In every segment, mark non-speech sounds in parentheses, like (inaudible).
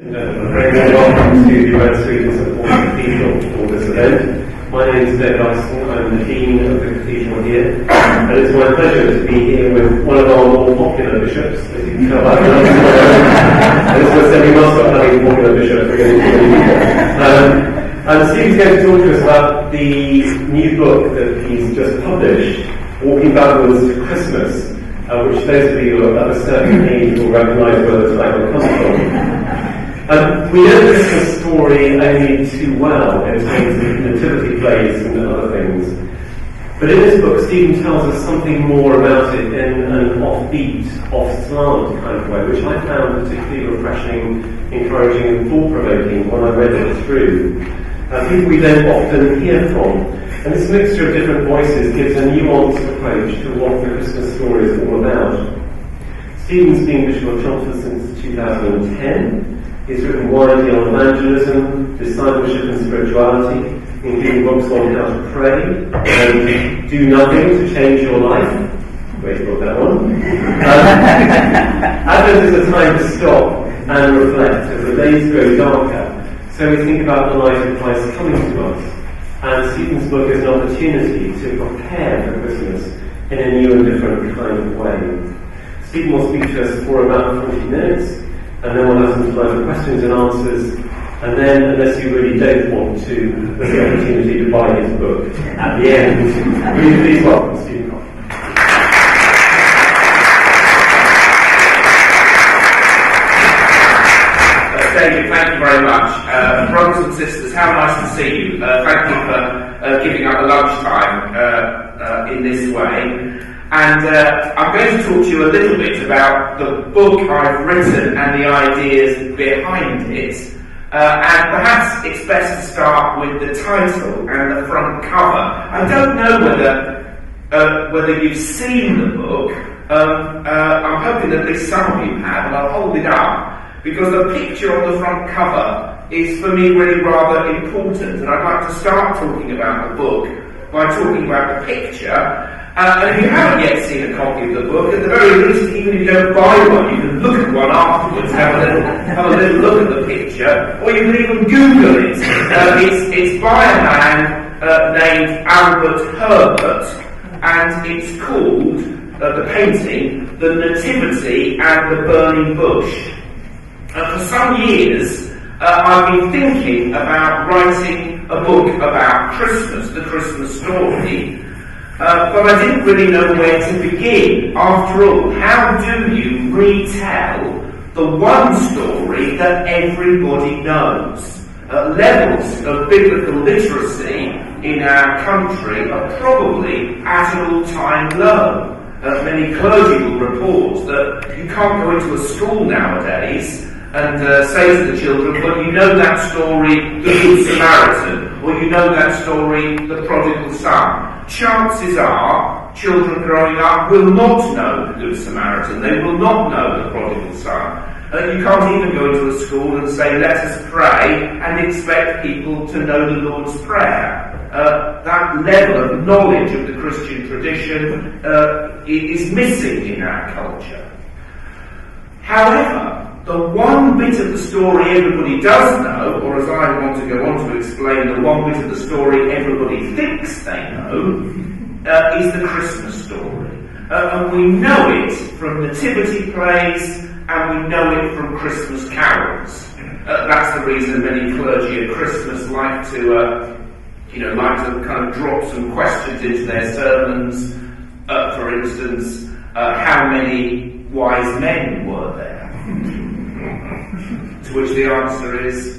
Very welcome to the Red Sweden Support Cathedral for this event. My name is Dave Dyson, I'm the Dean of the Cathedral here, and it's my pleasure to be here with one of our more popular bishops, as you can tell by the And having popular bishops, um, And Steve's going to talk to us about the new book that he's just published, Walking Backwards to Christmas, uh, which those of you of a certain age will recognise where the title comes. Um, we know this story only too well in terms of nativity plays and other things. But in this book, Stephen tells us something more about it in an offbeat, off-slant kind of way, which I found particularly refreshing, encouraging, and thought-provoking when I read it through. Uh, people we don't often hear from. And this mixture of different voices gives a nuanced approach to what the Christmas story is all about. Stephen's been Bishop of Chelmsford since 2010. He's written widely on evangelism, discipleship and spirituality, including books on how to pray and do nothing to change your life. Wait for that one. Um, (laughs) Advent is a time to stop and reflect as the days grow darker. So we think about the light of Christ coming to us. And Stephen's book is an opportunity to prepare for Christmas in a new and different kind of way. Stephen will speak to us for about 40 minutes and then we'll have some time for questions and answers. And then, unless you really don't want to, there's the opportunity to buy his book at the end. Please welcome Stephen Cottrell? Uh, David, thank you very much. Uh, brothers and sisters, how nice to see you. Uh, thank you for uh, giving up the lunchtime uh, uh, in this way. And uh, I'm going to talk to you a little bit about the book I've written and the ideas behind it. Uh, and perhaps it's best to start with the title and the front cover. I don't know whether uh, whether you've seen the book. Um, uh, I'm hoping that at least some of you have, and I'll hold it up because the picture on the front cover is for me really rather important. And I'd like to start talking about the book by talking about the picture uh, and if you haven't yet seen a copy of the book, at the very least, even if you don't buy one, you can look at one afterwards, have a little, have a little look at the picture, or you can even Google it. Uh, it's, it's by a man uh, named Albert Herbert, and it's called, uh, the painting, The Nativity and the Burning Bush. And for some years, uh, I've been thinking about writing a book about Christmas, the Christmas story, uh, but I didn't really know where to begin. After all, how do you retell the one story that everybody knows? Uh, levels of biblical literacy in our country are probably at an all-time low. Uh, many clergy will report that you can't go into a school nowadays and uh, say to the children, well, you know that story, the Good Samaritan, or you know that story, the prodigal son. Chances are, children growing up will not know the Good Samaritan. They will not know the prodigal son. Uh, you can't even go into a school and say, let us pray, and expect people to know the Lord's Prayer. Uh, that level of knowledge of the Christian tradition uh, is missing in our culture. However, the one bit of the story everybody does know, or as I want to go on to explain, the one bit of the story everybody thinks they know, uh, is the Christmas story. Uh, and we know it from nativity plays, and we know it from Christmas carols. Uh, that's the reason many clergy at Christmas like to, uh, you know, like to kind of drop some questions into their sermons. Uh, for instance, uh, how many wise men were there? To which the answer is,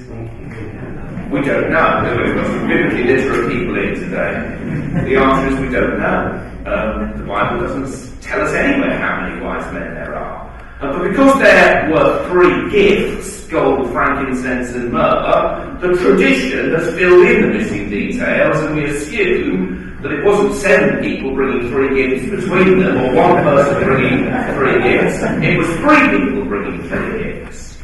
we don't know. We've got some biblically literate people in today. The answer is we don't know. Um, the Bible doesn't tell us anywhere how many wise men there are. Uh, but because there were three gifts, gold, frankincense and myrrh, the tradition has filled in the missing details and we assume that it wasn't seven people bringing three gifts between them or one person bringing three gifts, it was three people bringing three gifts.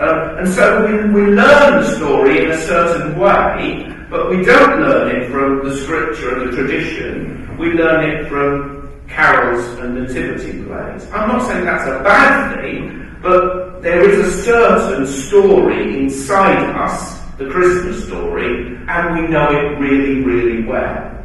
Uh, and so we, we learn the story in a certain way, but we don't learn it from the scripture and the tradition. We learn it from carols and nativity plays. I'm not saying that's a bad thing, but there is a certain story inside us, the Christmas story, and we know it really, really well.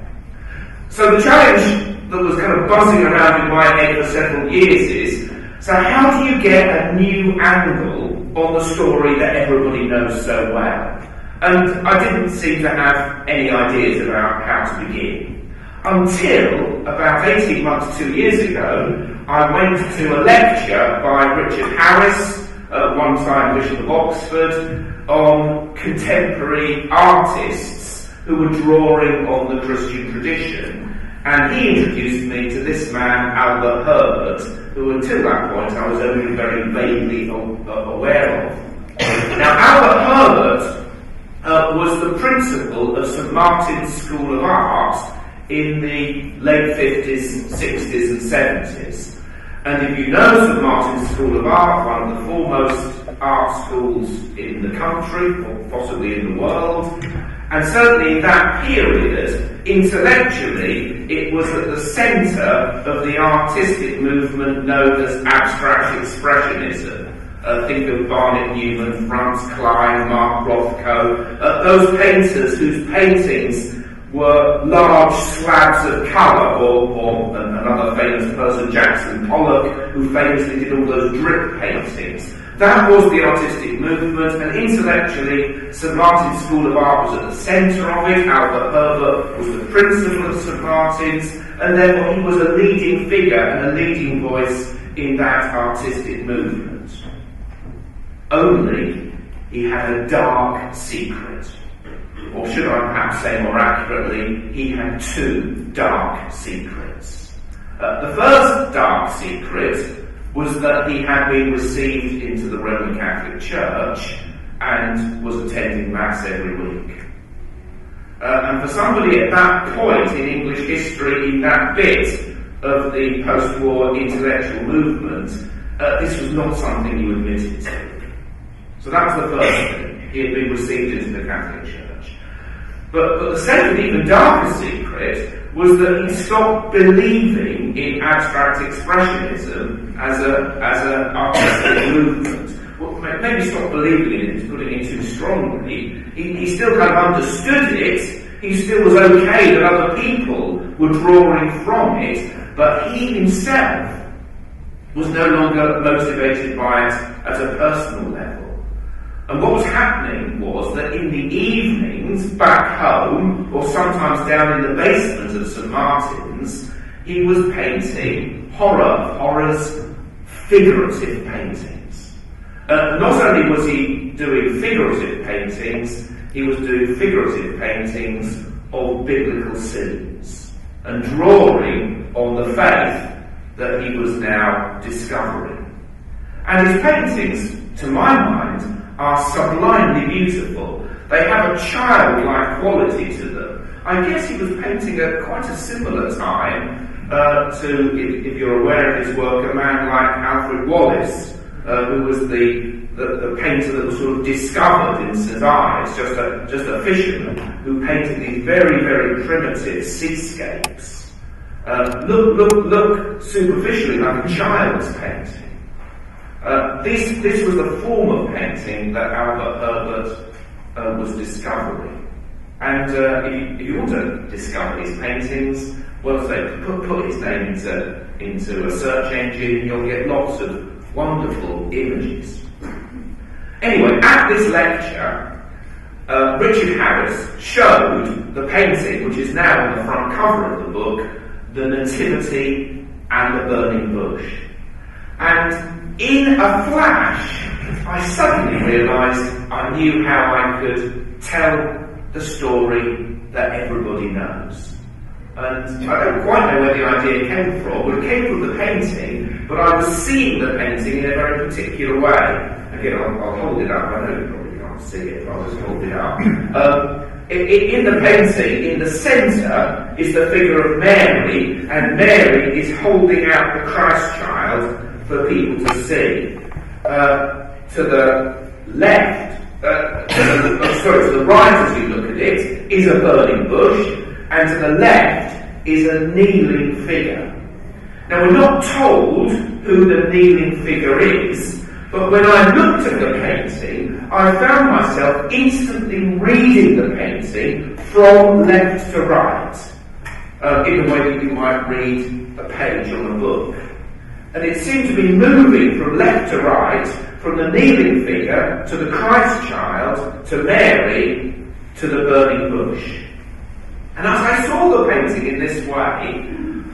So the challenge that was kind of buzzing around in my head for several years is, so how do you get a new angle on the story that everybody knows so well? And I didn't seem to have any ideas about how to begin. Until about 18 months, two years ago, I went to a lecture by Richard Harries, at one time Bishop of Oxford, on contemporary artists who were drawing on the Christian tradition. And he introduced me to this man, Albert Herbert, who until that point I was only very vaguely aware of. Now, Albert Herbert uh, was the principal of St Martin's School of Art in the late 50s, 60s and 70s. And if you know St Martin's School of Art, one of the foremost art schools in the country, or possibly in the world, and certainly in that period, intellectually, it was at the centre of the artistic movement known as abstract expressionism. Uh, think of Barnett Newman, Franz Kline, Mark Rothko, uh, those painters whose paintings were large slabs of colour, or, or another famous person, Jackson Pollock, who famously did all those drip paintings. That was the artistic movement, and intellectually, St Martin's School of Art was at the centre of it. Albert Herbert was the principal of St Martin's, and therefore he was a leading figure and a leading voice in that artistic movement. Only he had a dark secret or should I perhaps say more accurately, he had two dark secrets. Uh, the first dark secret was that he had been received into the Roman Catholic Church and was attending Mass every week. Uh, and for somebody at that point in English history, in that bit of the post-war intellectual movement, uh, this was not something you admitted to. So that was the first thing. He had been received into the Catholic Church. But, but the second, even darker secret was that he stopped believing in abstract expressionism as a as an artistic (coughs) movement. Well, maybe stopped believing in it, putting it too strongly. He, he still kind of understood it. He still was okay that other people were drawing from it, but he himself was no longer motivated by it at a personal level. And what was happening was that in the evenings back home, or sometimes down in the basement of St Martin's, he was painting horror, horrors, figurative paintings. Uh, not only was he doing figurative paintings, he was doing figurative paintings of biblical scenes and drawing on the faith that he was now discovering. And his paintings, to my mind, are sublimely beautiful. They have a childlike quality to them. I guess he was painting at quite a similar time uh, to, if, if, you're aware of his work, a man like Alfred Wallis, uh, who was the, the, the, painter that was sort of discovered in St Ives, just a, just a fisherman who painted these very, very primitive seascapes. Uh, look, look, look superficially like a child's painting. Uh, this, this was the form of painting that Albert Herbert uh, was discovering. And uh, if, you, if, you, want to discover his paintings, well, say, put, put his name into, into a search engine, you'll get lots of wonderful images. Anyway, at this lecture, uh, Richard Harries showed the painting, which is now on the front cover of the book, The Nativity and the Burning Bush. And in a flash, I suddenly realised I knew how I could tell the story that everybody knows. And I don't quite know where the idea came from, but it came from the painting, but I was seeing the painting in a very particular way. Again, I'll, I'll hold it up, I know you probably can't see it, but I'll just hold it up. (laughs) Um, in, in, the painting, in the centre, is the figure of Mary, and Mary is holding out the Christ child for people to see. Uh, to the left, uh, to the, oh, sorry, to the right as you look at it, is a burning bush, and to the left is a kneeling figure. Now we're not told who the kneeling figure is, but when I looked at the painting, I found myself instantly reading the painting from left to right, uh, in the way that you might read a page on a book. And it seemed to be moving from left to right, from the kneeling figure to the Christ child to Mary to the burning bush. And as I saw the painting in this way,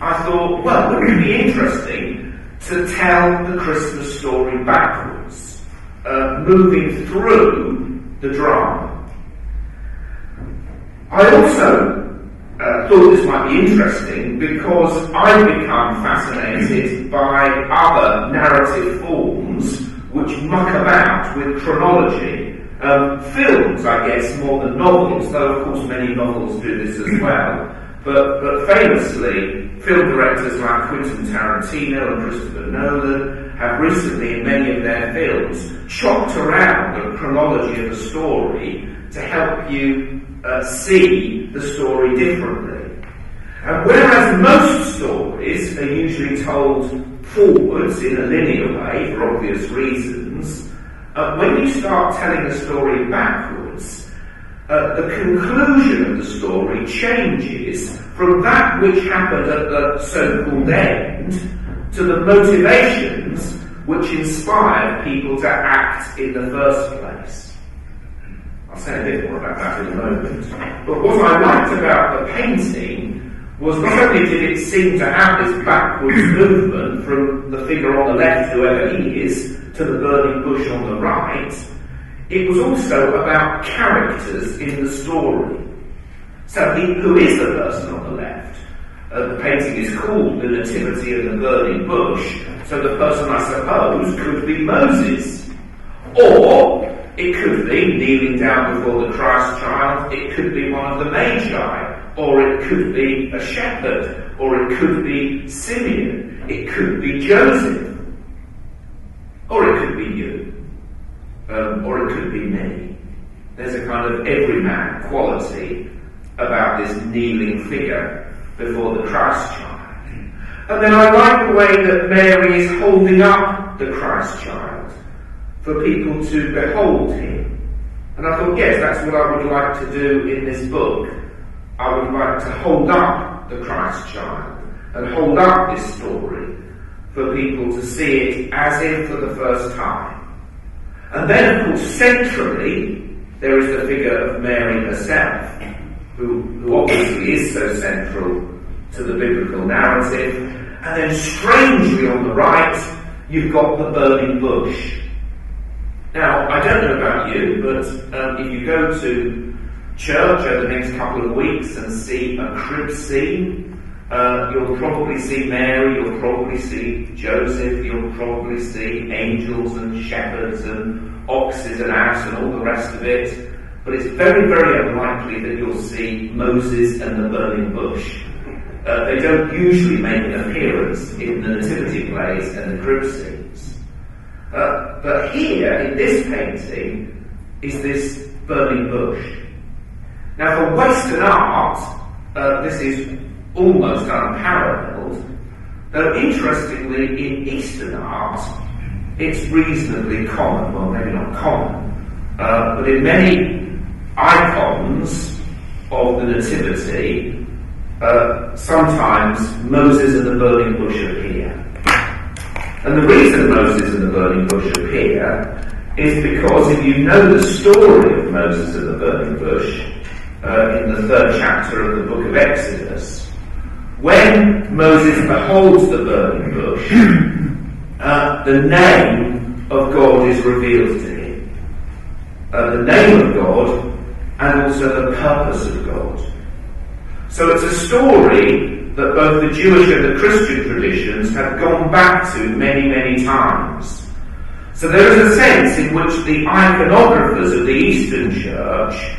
I thought, well, wouldn't it be interesting to tell the Christmas story backwards, uh, moving through the drama? I also uh, thought this might be interesting because I've become fascinated by other narrative forms which muck about with chronology um, films, I guess, more than novels, though of course many novels do this as well. But, but famously, film directors like Quentin Tarantino and Christopher Nolan have recently, in many of their films, chopped around the chronology of a story to help you uh, see the story differently. And whereas most stories are usually told forwards in a linear way for obvious reasons, uh, when you start telling a story backwards, uh, the conclusion of the story changes from that which happened at the so-called end to the motivations which inspired people to act in the first place. I'll say a bit more about that in a moment. But what I liked about the painting was not only did it seem to have this backwards movement from the figure on the left, whoever he is, to the burning bush on the right, it was also about characters in the story. So he, who is the person on the left? Uh, the painting is called The Nativity of the Burning Bush, so the person, I suppose, could be Moses. Or it could be kneeling down before the Christ child, it could be one of the Magi, or it could be a shepherd, or it could be Simeon, it could be Joseph. Or it could be you. Um, or it could be me. There's a kind of everyman quality about this kneeling figure before the Christ child. And then I like the way that Mary is holding up the Christ child for people to behold him. And I thought, yes, that's what I would like to do in this book. I would like to hold up the Christ child and hold up this story for people to see it as if for the first time. And then, of course, centrally, there is the figure of Mary herself, who, who obviously is so central to the biblical narrative. And then, strangely on the right, you've got the burning bush. Now, I don't know about you, but um, if you go to church over the next couple of weeks and see a crib scene, uh, you'll probably see Mary, you'll probably see Joseph, you'll probably see angels and shepherds and oxes and ass and all the rest of it. But it's very, very unlikely that you'll see Moses and the burning bush. Uh, they don't usually make an appearance in the nativity plays and the crib scenes. Uh, but here, in this painting, is this burning bush. Now, for Western art, uh, this is almost unparalleled, though interestingly in Eastern art it's reasonably common, well maybe not common, uh, but in many icons of the Nativity, uh, sometimes Moses and the burning bush. And the reason Moses and the burning bush appear is because if you know the story of Moses and the burning bush, uh, in the third chapter of the book of Exodus, when Moses beholds the burning bush, (coughs) uh, the name of God is revealed to him. Uh, the name of God and also the purpose of God. So it's a story that both the Jewish and the Christian traditions have gone back to many, many times. So there is a sense in which the iconographers of the Eastern Church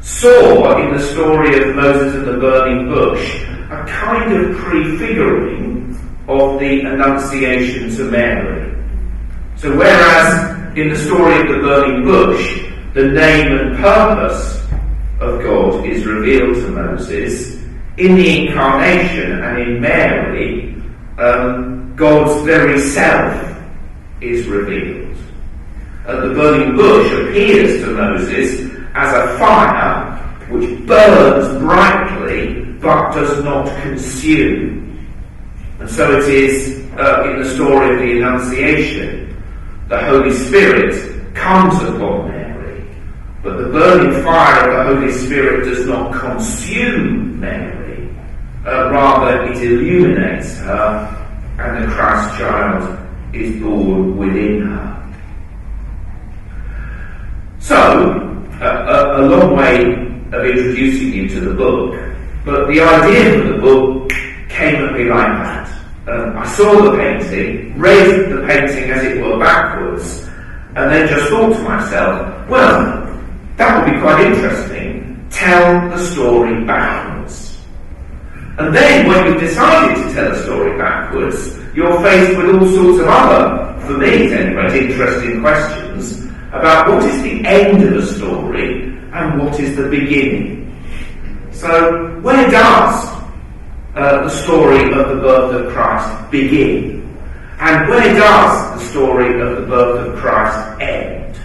saw in the story of Moses and the burning bush a kind of prefiguring of the Annunciation to Mary. So whereas in the story of the burning bush, the name and purpose of God is revealed to Moses, in the Incarnation and in Mary, um, God's very self is revealed. The burning bush appears to Moses as a fire which burns brightly but does not consume. And so it is uh, in the story of the Annunciation. The Holy Spirit comes upon Mary, but the burning fire of the Holy Spirit does not consume Mary. Uh, rather, it illuminates her, and the Christ child is born within her. So, a, a, long way of introducing you to the book, but the idea for the book came at me like that. Um, I saw the painting, read the painting as it were backwards, and then just thought to myself, well, that would be quite interesting. Tell the story backwards. And then when you've decided to tell a story backwards, you're faced with all sorts of other, for me anyway, interesting questions about what is the end of a story and what is the beginning. So, where does uh, the story of the birth of Christ begin? And where does the story of the birth of Christ end?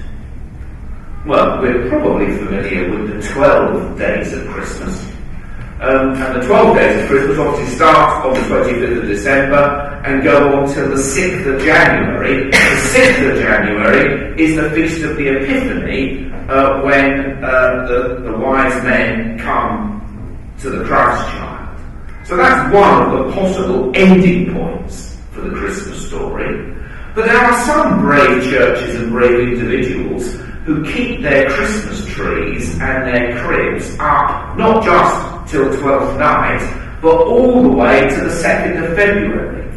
Well, we're probably familiar with the 12 days of Christmas. Um, and the 12 days of Christmas obviously start on the 25th of December and go on till the 6th of January. The 6th of January is the Feast of the Epiphany uh, when uh, the, the wise men come to the Christ child. So that's one of the possible ending points for the Christmas story. But there are some brave churches and brave individuals who keep their Christmas trees and their cribs up not just till Twelfth night, but all the way to the 2nd of February.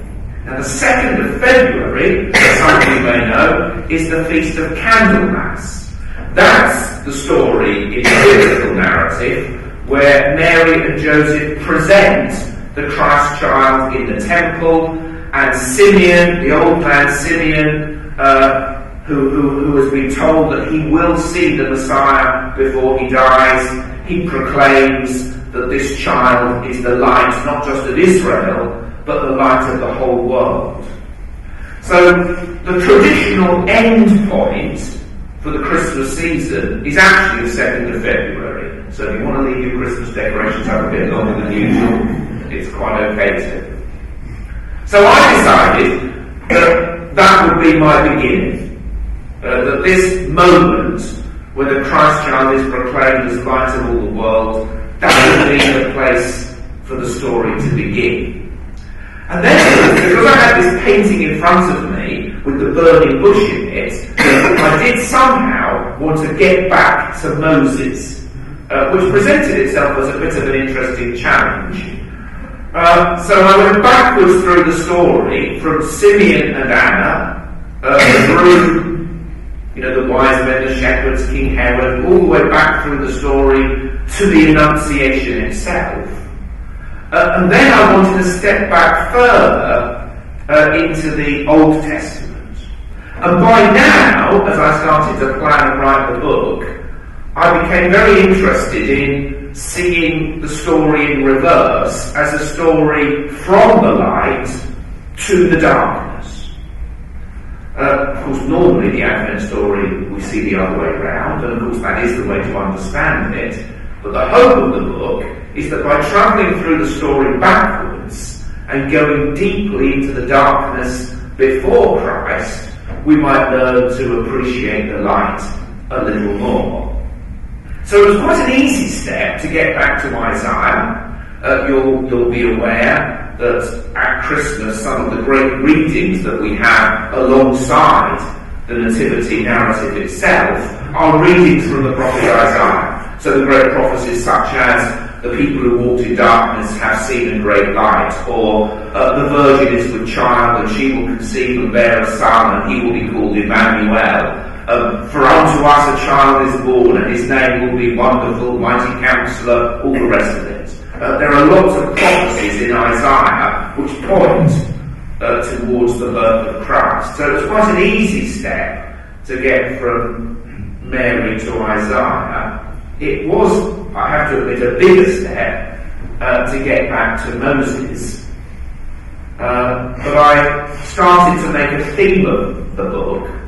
Now the 2nd of February, as some of you may know, is the Feast of Candlemas. That's the story in the biblical narrative where Mary and Joseph present the Christ child in the temple, and Simeon, the old man Simeon, uh, who, who, who has been told that he will see the Messiah before he dies, he proclaims that this child is the light not just of Israel, but the light of the whole world. So the traditional end point for the Christmas season is actually the 2nd of February. So if you want to leave your Christmas decorations out a bit longer than usual, it's quite okay to. So I decided that that would be my beginning. Uh, that this moment when the Christ child is proclaimed as light of all the world, that would be the place for the story to begin. And then, because I had this painting in front of me with the burning bush in it, I did somehow want to get back to Moses, uh, which presented itself as a bit of an interesting challenge. Uh, so I went backwards through the story from Simeon and Anna uh, through you know, the wise men, the shepherds, King Herod, all the way back through the story to the Annunciation itself. Uh, and then I wanted to step back further uh, into the Old Testament. And by now, as I started to plan and write the book, I became very interested in seeing the story in reverse as a story from the light to the dark. Of course, normally the Advent story we see the other way around, and of course that is the way to understand it. But the hope of the book is that by travelling through the story backwards and going deeply into the darkness before Christ, we might learn to appreciate the light a little more. So it was quite an easy step to get back to Isaiah. Uh, you'll, you'll be aware that at Christmas some of the great readings that we have alongside the Nativity narrative itself are readings from the prophet Isaiah. So the great prophecies such as the people who walked in darkness have seen a great light, or uh, the virgin is with child and she will conceive and bear a son and he will be called Emmanuel. Um, for unto us a child is born and his name will be Wonderful, Mighty Counselor, all the rest of it. Uh, there are lots of prophecies in Isaiah which point uh, towards the birth of Christ. So it's quite an easy step to get from Mary to Isaiah. It was, I have to admit, a bigger step uh, to get back to Moses. Uh, but I started to make a theme of the book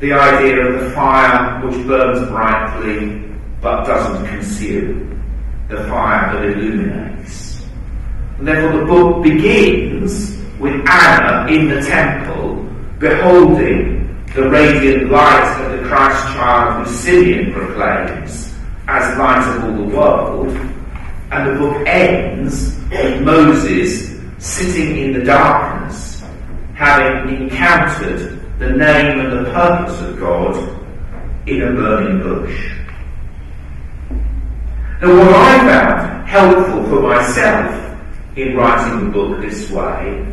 the idea of the fire which burns brightly but doesn't consume, the fire that illuminates. And therefore, the book begins with Anna in the temple, beholding the radiant light of the Christ child who Simeon proclaims as light of all the world. And the book ends with Moses sitting in the darkness, having encountered the name and the purpose of God in a burning bush. Now, what I found helpful for myself in writing the book this way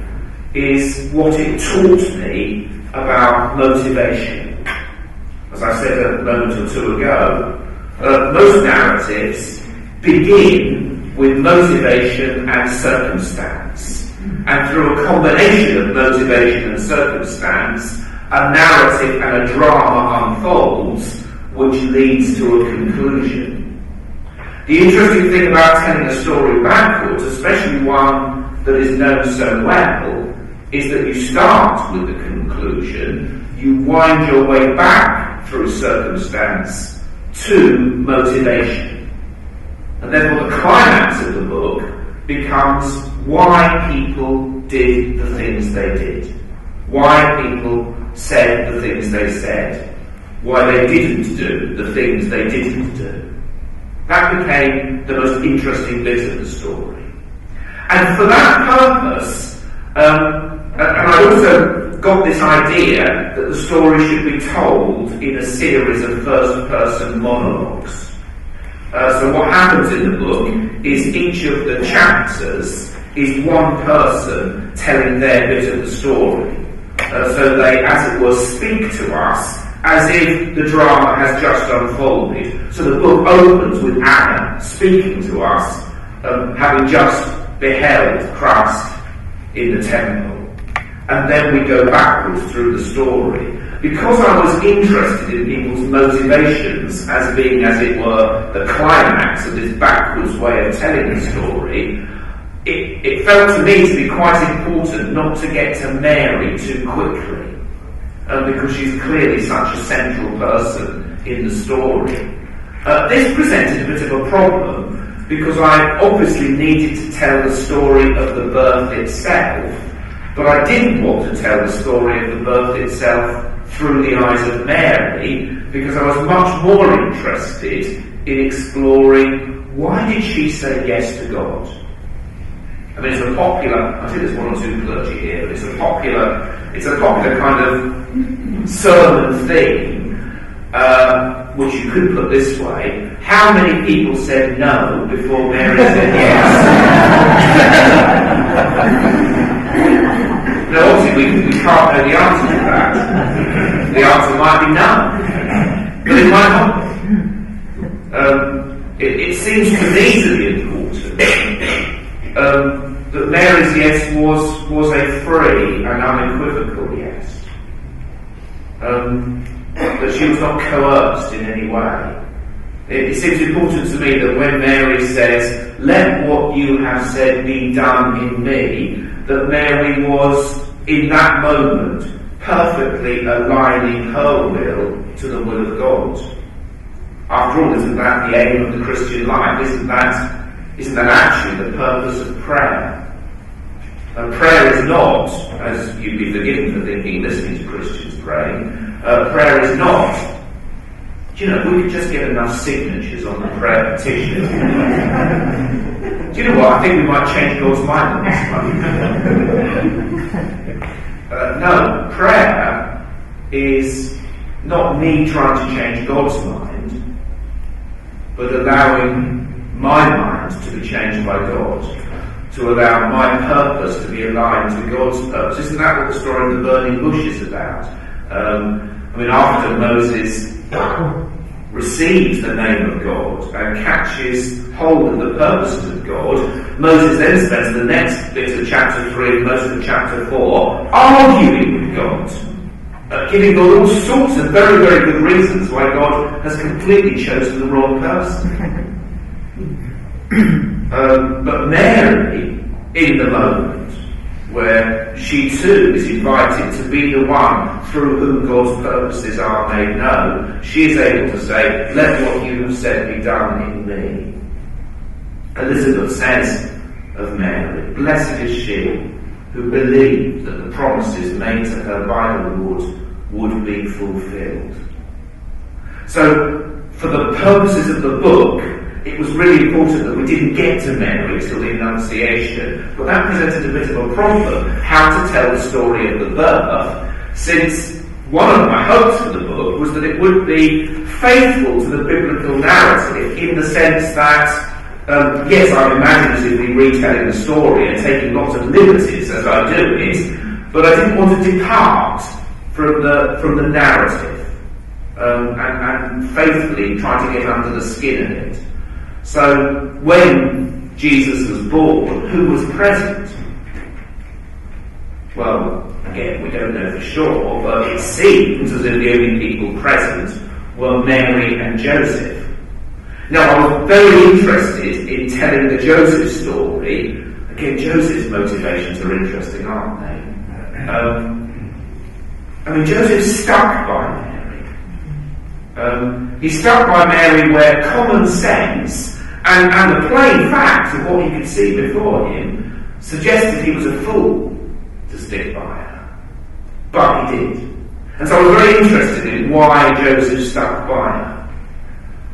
is what it taught me about motivation. As I said a moment or two ago, uh, most narratives begin with motivation and circumstance. And through a combination of motivation and circumstance, a narrative and a drama unfolds which leads to a conclusion. The interesting thing about telling a story backwards, especially one that is known so well, is that you start with the conclusion, you wind your way back through circumstance to motivation. And therefore the climax of the book becomes why people did the things they did. Why people said the things they said, why they didn't do the things they didn't do. That became the most interesting bit of the story. And for that purpose, um, and I also got this idea that the story should be told in a series of first person monologues. Uh, so what happens in the book is each of the chapters is one person telling their bit of the story. Uh, so they, as it were, speak to us as if the drama has just unfolded. So the book opens with Anna speaking to us, um, having just beheld Christ in the temple. And then we go backwards through the story. Because I was interested in people's motivations as being, as it were, the climax of this backwards way of telling the story, it, it felt to me to be quite important not to get to Mary too quickly, because she's clearly such a central person in the story. Uh, this presented a bit of a problem because I obviously needed to tell the story of the birth itself, but I didn't want to tell the story of the birth itself through the eyes of Mary because I was much more interested in exploring why did she say yes to God? I mean, it's a popular, I think there's one or two clergy here, but it's a popular, it's a popular kind of sermon theme, uh, which you could put this way. How many people said no before Mary said yes? now, obviously, we, we can't know the answer to that. The answer might be no, but it might not. Um, it, it seems to me to be important um, that Mary's yes was, was a free and unequivocal yes. Um, that she was not coerced in any way. It, it seems important to me that when Mary says, Let what you have said be done in me, that Mary was, in that moment, perfectly aligning her will to the will of God. After all, isn't that the aim of the Christian life? Isn't that isn't that actually the purpose of prayer? And prayer is not, as you'd be forgiven for thinking, listening to Christians praying, uh, prayer is not, do you know, we could just get enough signatures on the prayer petition. do you know what? I think we might change God's mind on this one. uh, no, prayer is not me trying to change God's mind, but allowing my mind to be changed by God, to allow my purpose to be aligned to God's purpose. Isn't that what the story of the burning bush is about? Um, I mean, after Moses (coughs) receives the name of God and catches hold of the purposes of God, Moses then spends the next bit of chapter 3 and most of chapter 4 arguing with God. Uh, giving God all sorts of very, very good reasons why God has completely chosen the wrong person. Um, but Mary, in the moment, where she too is invited to be the one through whom God's purposes are made known. She is able to say, Let what you have said be done in me. Elizabeth says of Mary, Blessed is she who believed that the promises made to her by the Lord would be fulfilled. So, for the purposes of the book, it was really important that we didn't get to Mary till the Annunciation, but that presented a bit of a problem, how to tell the story of the birth, since one of my hopes for the book was that it would be faithful to the biblical narrative in the sense that um, yes, I'm imaginatively retelling the story and taking lots of liberties as I do it, but I didn't want to depart from the from the narrative um, and, and faithfully try to get under the skin of it. So when Jesus was born, who was present? Well, again, we don't know for sure, but it seems as if the only people present were Mary and Joseph. Now, I was very interested in telling the Joseph story. Again, Joseph's motivations are interesting, aren't they? Um, I mean, Joseph's stuck by. Um, he's stuck by Mary where common sense and, and the plain facts of what he could see before him suggested he was a fool to stick by her. But he did. And so I was very interested in why Joseph stuck by her.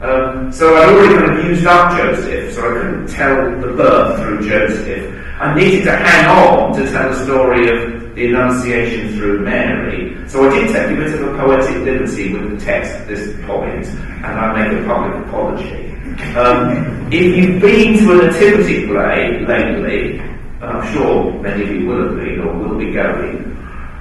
Um, so I'd already kind of used up Joseph, so I couldn't tell the birth through Joseph. I needed to hang on to tell the story of the Annunciation through Mary. So I did take a bit of a poetic liberty with the text at this point, and I make a public apology. Um, if you've been to a nativity play lately, I'm sure many of you will have been or will be going,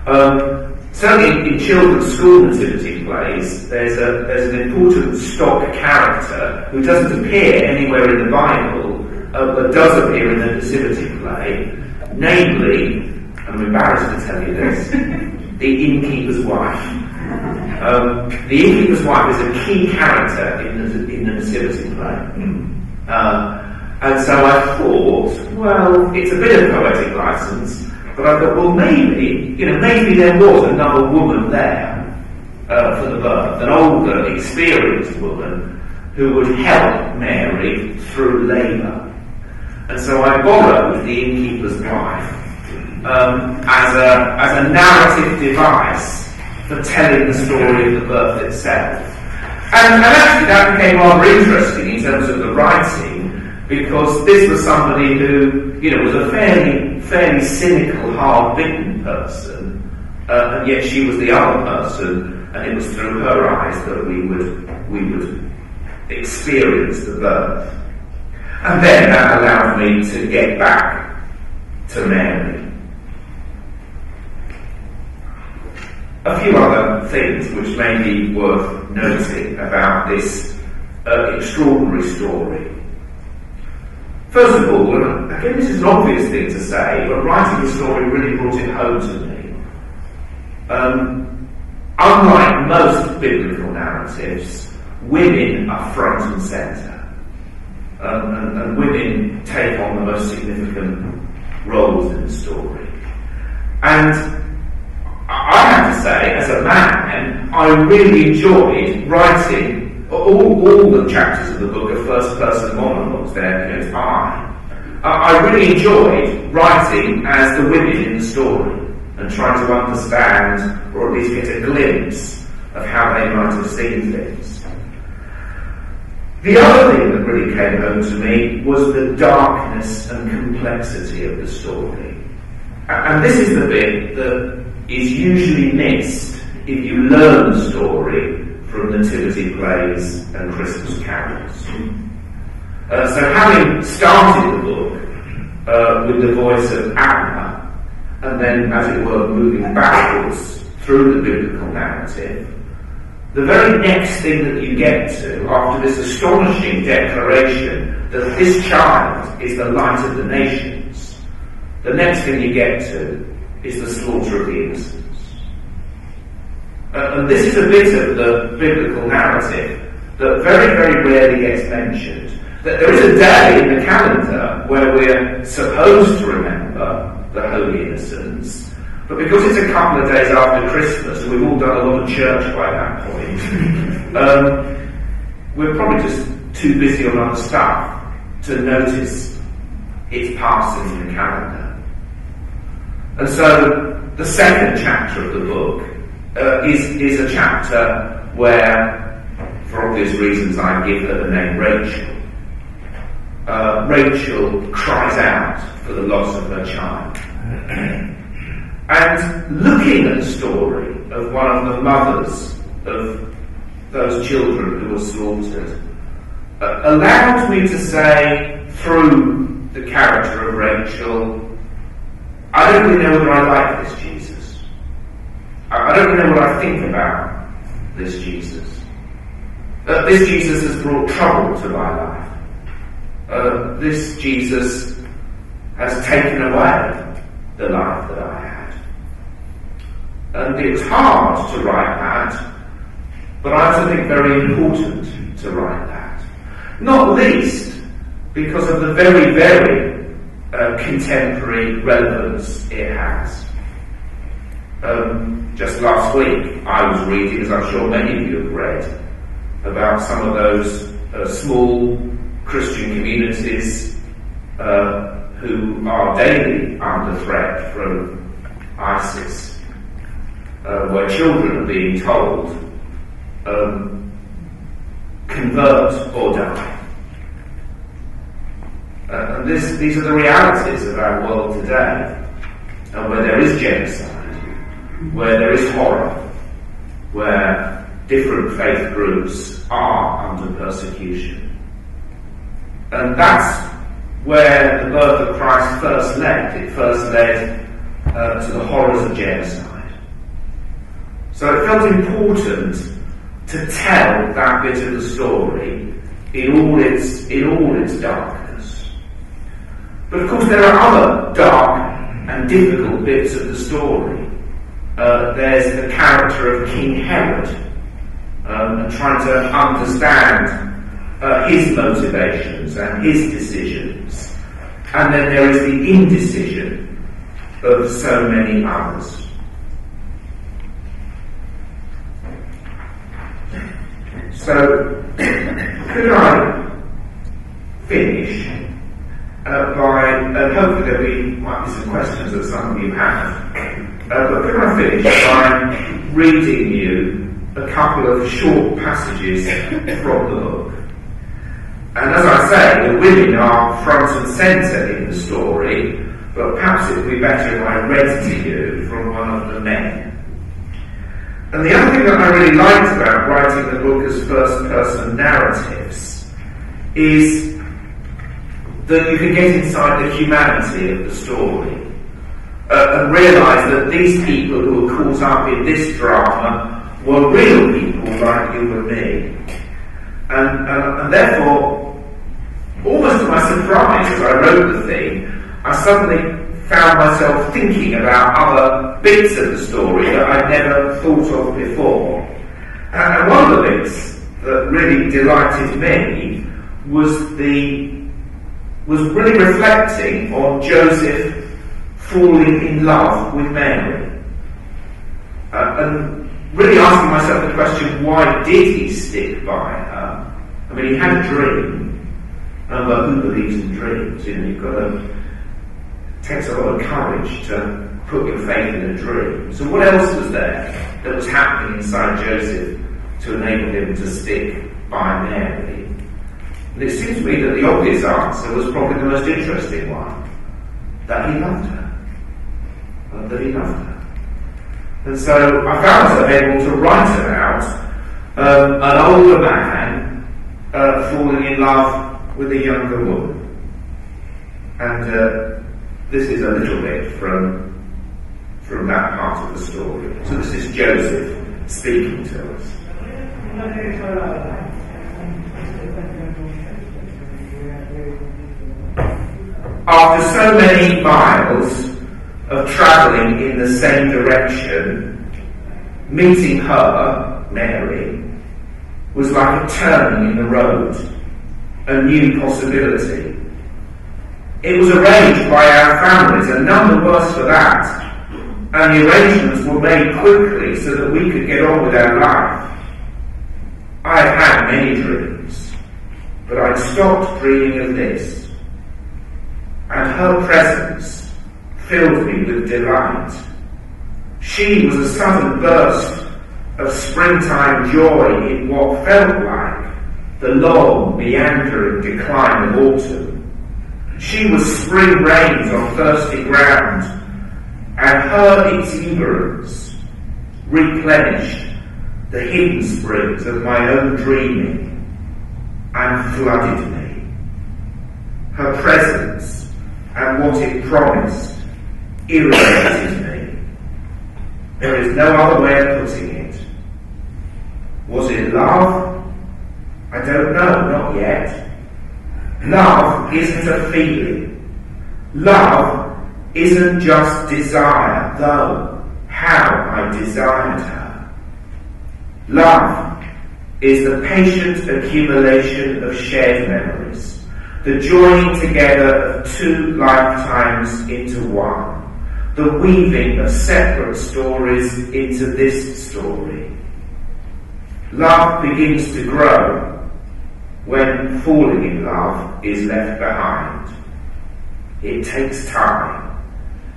um, Certainly in children's school nativity plays, there's, a, there's an important stock character who doesn't appear anywhere in the Bible, uh, but does appear in the nativity play, namely, I'm embarrassed to tell you this, (laughs) the innkeeper's wife. Um, the innkeeper's wife is a key character in the, in the nativity play. Uh, and so I thought, well, it's a bit of poetic license, but I thought, well, maybe, you know, maybe there was another woman there uh, for the birth, an older, experienced woman who would help Mary through labour. And so I borrowed the innkeeper's wife um, as, a, as a narrative device for telling the story of the birth itself. And, and actually that became rather interesting in terms of the writing, because this was somebody who, you know, was a fairly fairly cynical, hard-bitten person, uh, and yet she was the other person, and it was through her eyes that we would we would experience the birth. And then that allowed me to get back to Mary. A few other things which may be worth noting about this uh, extraordinary story. First of all, again, this is an obvious thing to say, but writing the story really brought it home to me. Um, unlike most biblical narratives, women are front and centre. Um, and, and, women take on the most significant roles in the story. And I have to say, as a man, I really enjoyed writing all, all the chapters of the book are first person monologues, there, you know, it's I. Uh, I really enjoyed writing as the women in the story and trying to understand, or at least get a glimpse of how they might have seen things. The other thing that really came home to me was the darkness and complexity of the story. And this is the bit that is usually missed if you learn the story from nativity plays and Christmas carols. Uh, so having started the book uh, with the voice of Anna, and then, as it were, moving backwards through the biblical narrative, the very next thing that you get to, after this astonishing declaration that this child is the light of the nations, the next thing you get to is the slaughter of the innocent. Uh, and this is a bit of the biblical narrative that very, very rarely gets mentioned. That there is a day in the calendar where we're supposed to remember the Holy Innocents. But because it's a couple of days after Christmas, and we've all done a lot of church by that point, (laughs) um, we're probably just too busy on other stuff to notice its passing in the calendar. And so the second chapter of the book uh, is, is a chapter where, for obvious reasons, I give her the name Rachel. Uh, Rachel cries out for the loss of her child. and looking at the story of one of the mothers of those children who were slaughtered, uh, allows me to say through the character of Rachel, I don't really know whether I like this Jesus. I, don't know what I think about this Jesus. Uh, this Jesus has brought trouble to my life. Uh, this Jesus has taken away the life that I had. And it's hard to write that, but I also think very important to write that. Not least because of the very, very uh, contemporary relevance it has. Um, just last week, I was reading, as I'm sure many of you have read, about some of those uh, small Christian communities uh, who are daily under threat from ISIS, uh, where children are being told um, convert or die. Uh, and this, these are the realities of our world today, and where there is genocide, where there is horror, where different faith groups are under persecution. And that's where the birth of Christ first led. It first led uh, to the horrors of genocide. So it felt important to tell that bit of the story in all its, in all its darkness. But of course there are other dark and difficult bits of the story. Uh, there's the character of King Herod, um, and trying to understand uh, his motivations and his decisions. And then there is the indecision of so many others. So, (coughs) could I finish uh, by, and hopefully there might be some questions that some of you have, uh, but could I finish by reading you a couple of short passages from the book? And as I say, the women are front and centre in the story, but perhaps it would be better if I read to you from one of the men. And the other thing that I really liked about writing the book as first person narratives is that you can get inside the humanity of the story uh, and realise that these people who were caught up in this drama were real people like you and me. And, and, and therefore, almost to my surprise as I wrote the thing, I suddenly found myself thinking about other bits of the story that I'd never thought of before. And one of the bits that really delighted me was the was really reflecting on Joseph falling in love with Mary. Uh, and really asking myself the question, why did he stick by her? I mean, he had a dream. And well, who believes in dreams? You know, you've got to takes a lot of courage to put your faith in a dream. So what else was there that was happening inside Joseph to enable him to stick by Mary? And it seems to me that the obvious answer was probably the most interesting one. That he loved her. Her. And so I found myself able to write about um, an older man uh, falling in love with a younger woman. And uh, this is a little bit from, from that part of the story. So this is Joseph speaking to us. After so many miles of travelling in the same direction, meeting her, Mary, was like a turning in the road, a new possibility It was arranged by our families, and none the worse for that. And the arrangements were made quickly so that we could get on with our life. I have had many dreams, but I'd stopped dreaming of this. And her presence filled me with delight. She was a sudden burst of springtime joy in what felt like the long, meandering decline of autumn. She was spring rains on thirsty ground, and her exuberance replenished the hidden springs of my own dreaming and flooded me. Her presence and what it promised irritated me. There is no other way of putting it. Was it love? I don't know, not yet. Love isn't a feeling. Love isn't just desire, though how I desired her. Love is the patient accumulation of shared memories, the joining together of two lifetimes into one, the weaving of separate stories into this story. Love begins to grow when falling in love is left behind. It takes time.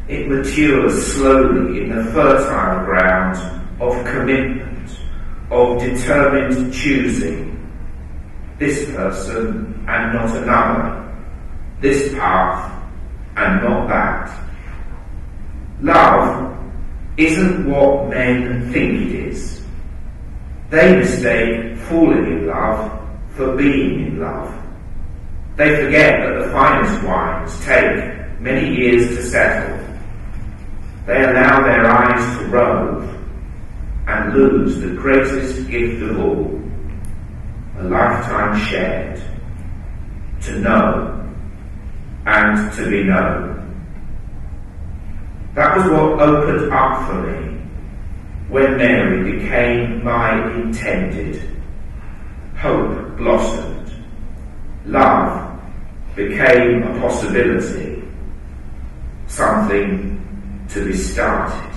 It matures slowly in the fertile ground of commitment, of determined choosing. This person and not another. This path and not that. Love isn't what men think it is. They mistake falling in love for being in love. They forget that the finest wines take many years to settle. They allow their eyes to rove and lose the greatest gift of all, a lifetime shared, to know and to be known. That was what opened up for me when Mary became my intended hope blossomed. Love became a possibility, something to be started.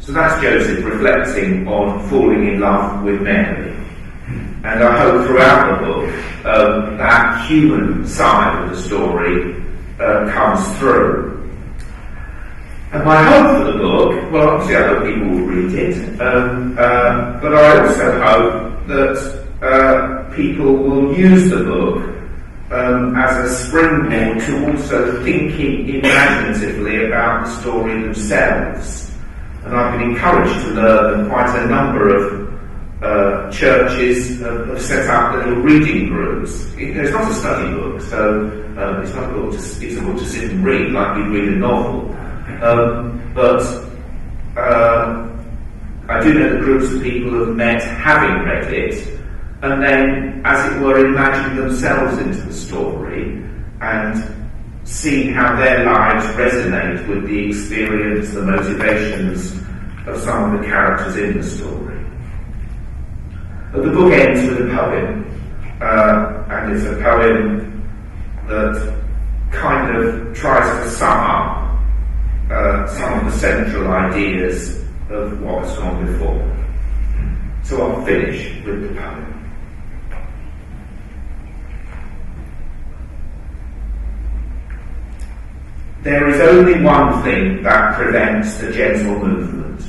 So that's Joseph reflecting on falling in love with Mary. And I hope throughout the book um, that human side of the story uh, comes through. And my hope for the book, well, obviously hope people will read it, um, uh, but I also hope that uh, people will use the book um, as a springboard to also thinking imaginatively about the story themselves. And I've been encouraged to learn quite a number of uh, churches have set up little reading groups. it's not a study book, so um, it's not a book to, it's a book to sit and read like we read a novel. Um, but uh, I do know that groups of people have met having read it, and then, as it were, imagine themselves into the story and see how their lives resonate with the experience, the motivations of some of the characters in the story. But the book ends with a poem, uh, and it's a poem that kind of tries to sum up uh, some of the central ideas of what has gone before. So I'll finish with the poem. There is only one thing that prevents the gentle movement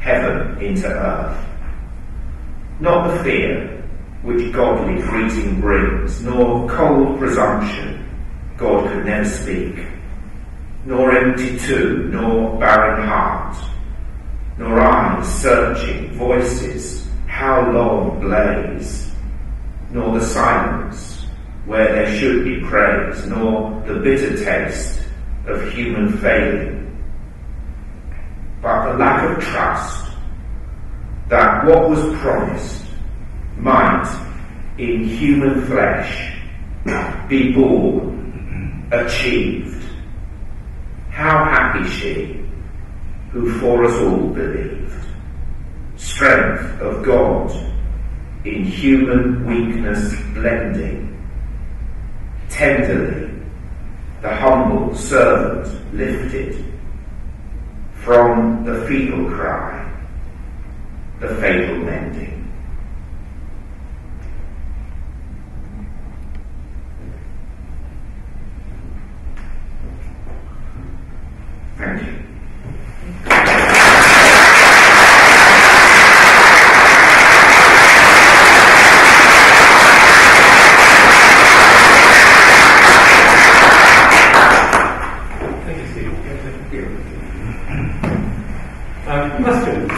heaven into earth. Not the fear which godly greeting brings, nor cold presumption God could never speak nor empty tomb, nor barren heart, nor eyes searching, voices, how long blaze, nor the silence where there should be praise, nor the bitter taste of human failing, but the lack of trust that what was promised might in human flesh be born, achieved, how happy she, who for us all believed. strength of God in human weakness blending. Tenderly, the humble servant lifted from the feeble cry, the fatal mending. Thank you. Thank you, Steve. Um, questions?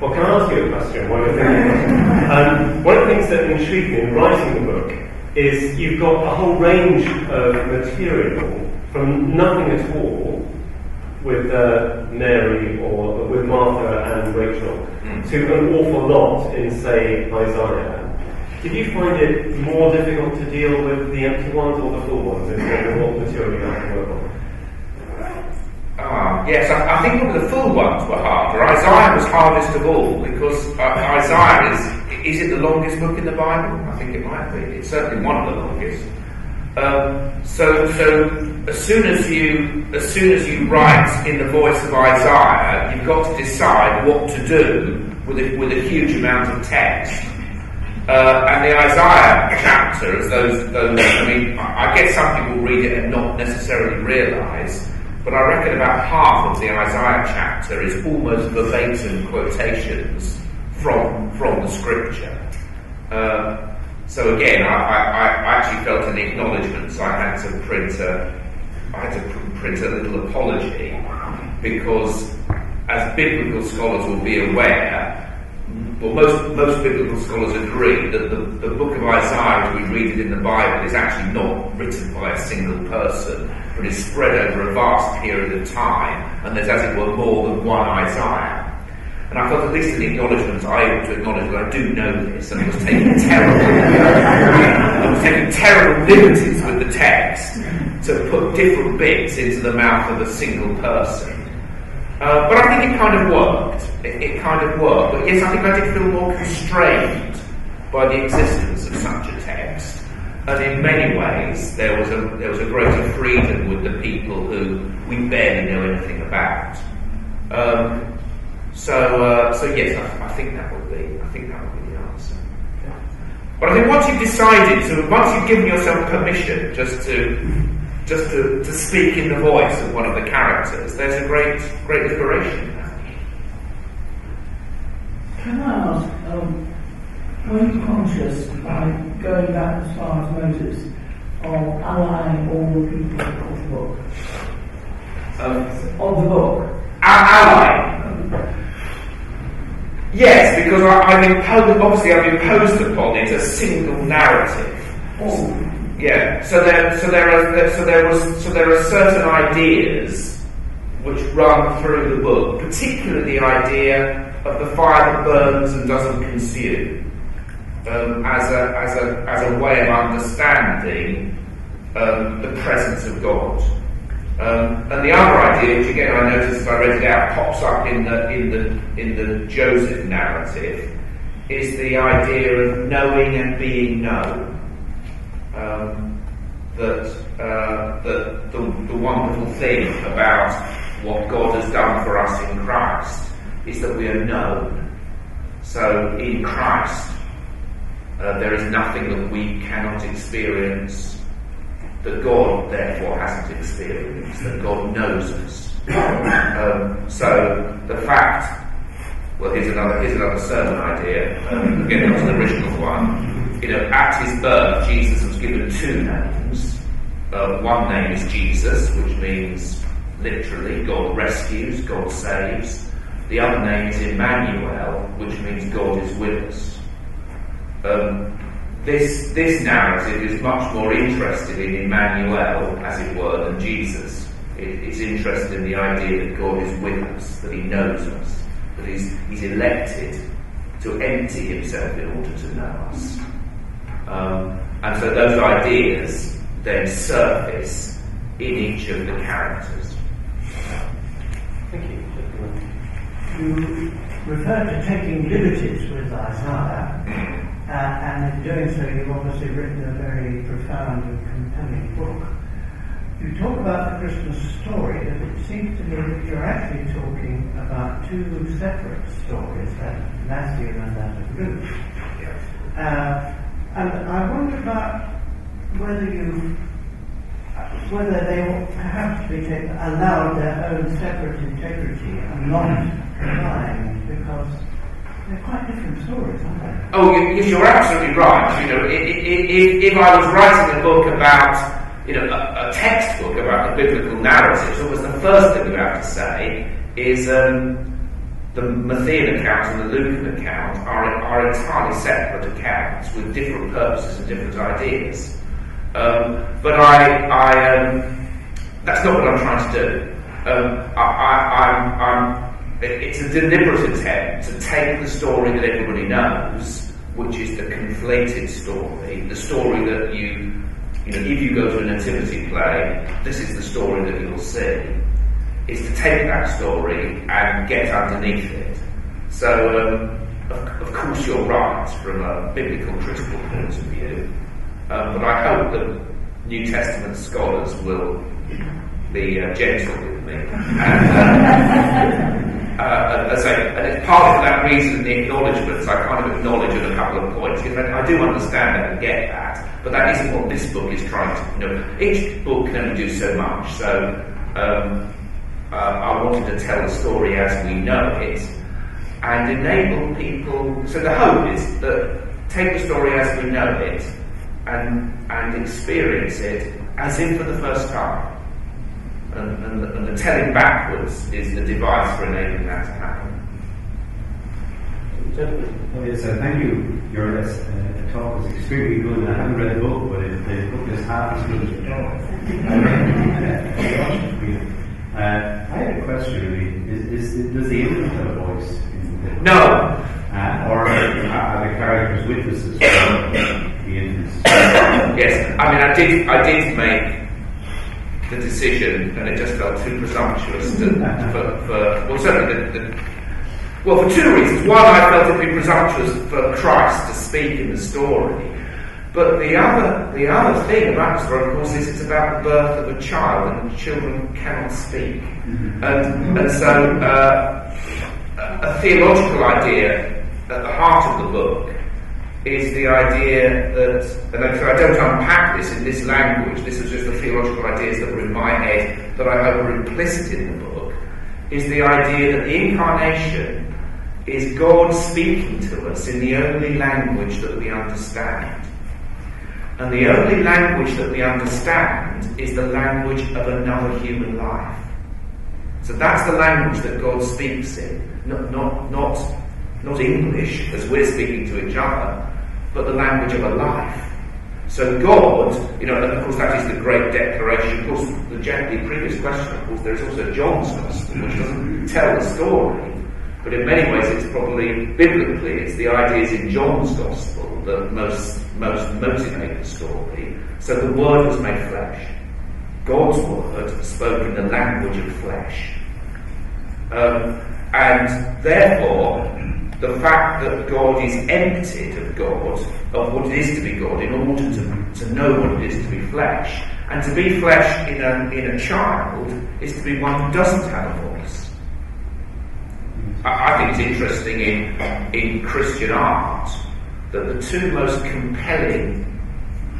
Well, can I ask you a question while you're thinking? um, one of the things that intrigued me in writing the book is you've got a whole range of material from nothing at all with uh, Mary or with Martha and Rachel to an awful in, say, Isaiah. Did you find it more difficult to deal with the empty ones or the full ones in terms of what material you have to work on? Ah, yes, I, I think the full ones were harder. Isaiah was hardest of all because uh, Isaiah is, is it the longest book in the Bible? I think it might be. It's certainly one of the longest. Um, so, so as soon as you, as soon as you write in the voice of Isaiah, you've got to decide what to do with a, with a huge amount of text. Uh, and the Isaiah chapter, as those, those I mean, I guess some people read it and not necessarily realise, but I reckon about half of the Isaiah chapter is almost verbatim quotations from from the scripture. Uh, so again, I, I, I actually felt an acknowledgement, so I had to print a, I had to print a little apology because, as biblical scholars will be aware, well, most, most biblical scholars agree that the, the book of Isaiah, as we read it in the Bible, is actually not written by a single person, but is spread over a vast period of time, and there's, as it were, more than one Isaiah. And I felt at least in the acknowledgements I ought to acknowledge that I do know this, and I was taking terrible, I was taking terrible liberties with the text to put different bits into the mouth of a single person. Uh, but I think it kind of worked. It, it kind of worked. But yes, I think I did feel more constrained by the existence of such a text. And in many ways, there was a there was a greater freedom with the people who we barely know anything about. Um, so, uh, so yes, I, I think that would be I think that would be the answer. But I think once you've decided to, once you've given yourself permission just to just to, to speak in the voice of one of the characters, there's a great great liberation in that. Can I ask, um, were you conscious by going back as far as Moses of allying all the people of the book? Um, Of the book? Ally. Yes, because I, I've imposed, obviously I've imposed upon it a single narrative. All. Yeah. So there, so there are, so there was, so there are certain ideas which run through the book, particularly the idea of the fire that burns and doesn't consume, um, as a as a as a way of understanding um, the presence of God. Um, and the other idea, which again I noticed as I read it out, pops up in the in the in the Joseph narrative, is the idea of knowing and being known um, that, uh, that the, the wonderful thing about what God has done for us in Christ is that we are known. So in Christ, uh, there is nothing that we cannot experience that God therefore hasn't experienced, that God knows us. um, so the fact well, here's another here's another sermon idea. Um, getting on to the original one. You know, at his birth, Jesus was given two names. Uh, one name is Jesus, which means literally God rescues, God saves. The other name is Emmanuel, which means God is with us. Um, this this narrative is much more interested in Emmanuel, as it were, than Jesus. It, it's interested in the idea that God is with us, that He knows us, that He's, he's elected to empty Himself in order to know us. Um, and so those ideas then surface in each of the characters. Thank you. You referred to taking liberties with Isaiah, uh, and in doing so, you've obviously written a very profound and compelling book. You talk about the Christmas story, and it seems to me that you're actually talking about two separate stories, that of Matthew and that of Luke. Uh, and I wonder about whether you, whether they perhaps to be taken, allowed their own separate integrity and not combined, because they're quite different stories, aren't they? Oh, you, you're absolutely right. You know, if, if I was writing a book about you know, a, a, textbook about the biblical narratives, was the first thing you have to say is um, the Matthean account and the Lucan account are, are entirely separate accounts with different purposes and different ideas. Um, but I, I um, that's not what I'm trying to do. Um, I, am it's a deliberate attempt to take the story that everybody knows, which is the conflated story, the story that you, you know, if you go to a nativity play, this is the story that you'll see is to take that story and get underneath it. So, um, of, of, course, you're right from a biblical critical point of view, um, but I hope that New Testament scholars will be uh, gentle with me. And, (laughs) uh, uh, as and it's part of that reason the acknowledgements I kind of acknowledge at a couple of points. Because I, I do understand that and get that, but that isn't what this book is trying to. You know, each book can only do so much. So um, uh, I wanted to tell the story as we know it and enable people. So the hope is that take the story as we know it and, and experience it as if for the first time. And, and, the, and the telling backwards is the device for enabling that to happen. Oh, yes, uh, thank you. Your uh, talk was extremely good, and I haven't read the book, but it, the book is half as good as your talk. (laughs) (laughs) Uh, I had a question really. Is, is, does the infant have a voice? No. Uh, or are the characters witnesses the infants? Yes. I mean, I did, I did make the decision, and it just felt too presumptuous to, for, for, well, certainly the, the well, for two reasons. One, I felt it'd be presumptuous for Christ to speak in the story. But the other, the other thing about story, of course, is it's about the birth of a child, and children cannot speak. Mm-hmm. And, and so, uh, a theological idea at the heart of the book is the idea that, and I don't unpack this in this language, this is just the theological ideas that were in my head that I hope are implicit in the book, is the idea that the incarnation is God speaking to us in the only language that we understand. And the only language that we understand is the language of another human life. So that's the language that God speaks in. Not, not, not, not English, as we're speaking to each other, but the language of a life. So God, you know, of course that is the great declaration. Of course, the, the previous question, of course, there is also John's Gospel, which doesn't tell the story, but in many ways it's probably, biblically, it's the ideas in John's Gospel that most, most motivate the story. So the Word was made flesh. God's Word spoke in the language of flesh. Um, and therefore, the fact that God is emptied of God, of what it is to be God, in order to, to know what it is to be flesh. And to be flesh in a, in a child is to be one who doesn't have a voice. I, think it's interesting in, in Christian art that the two most compelling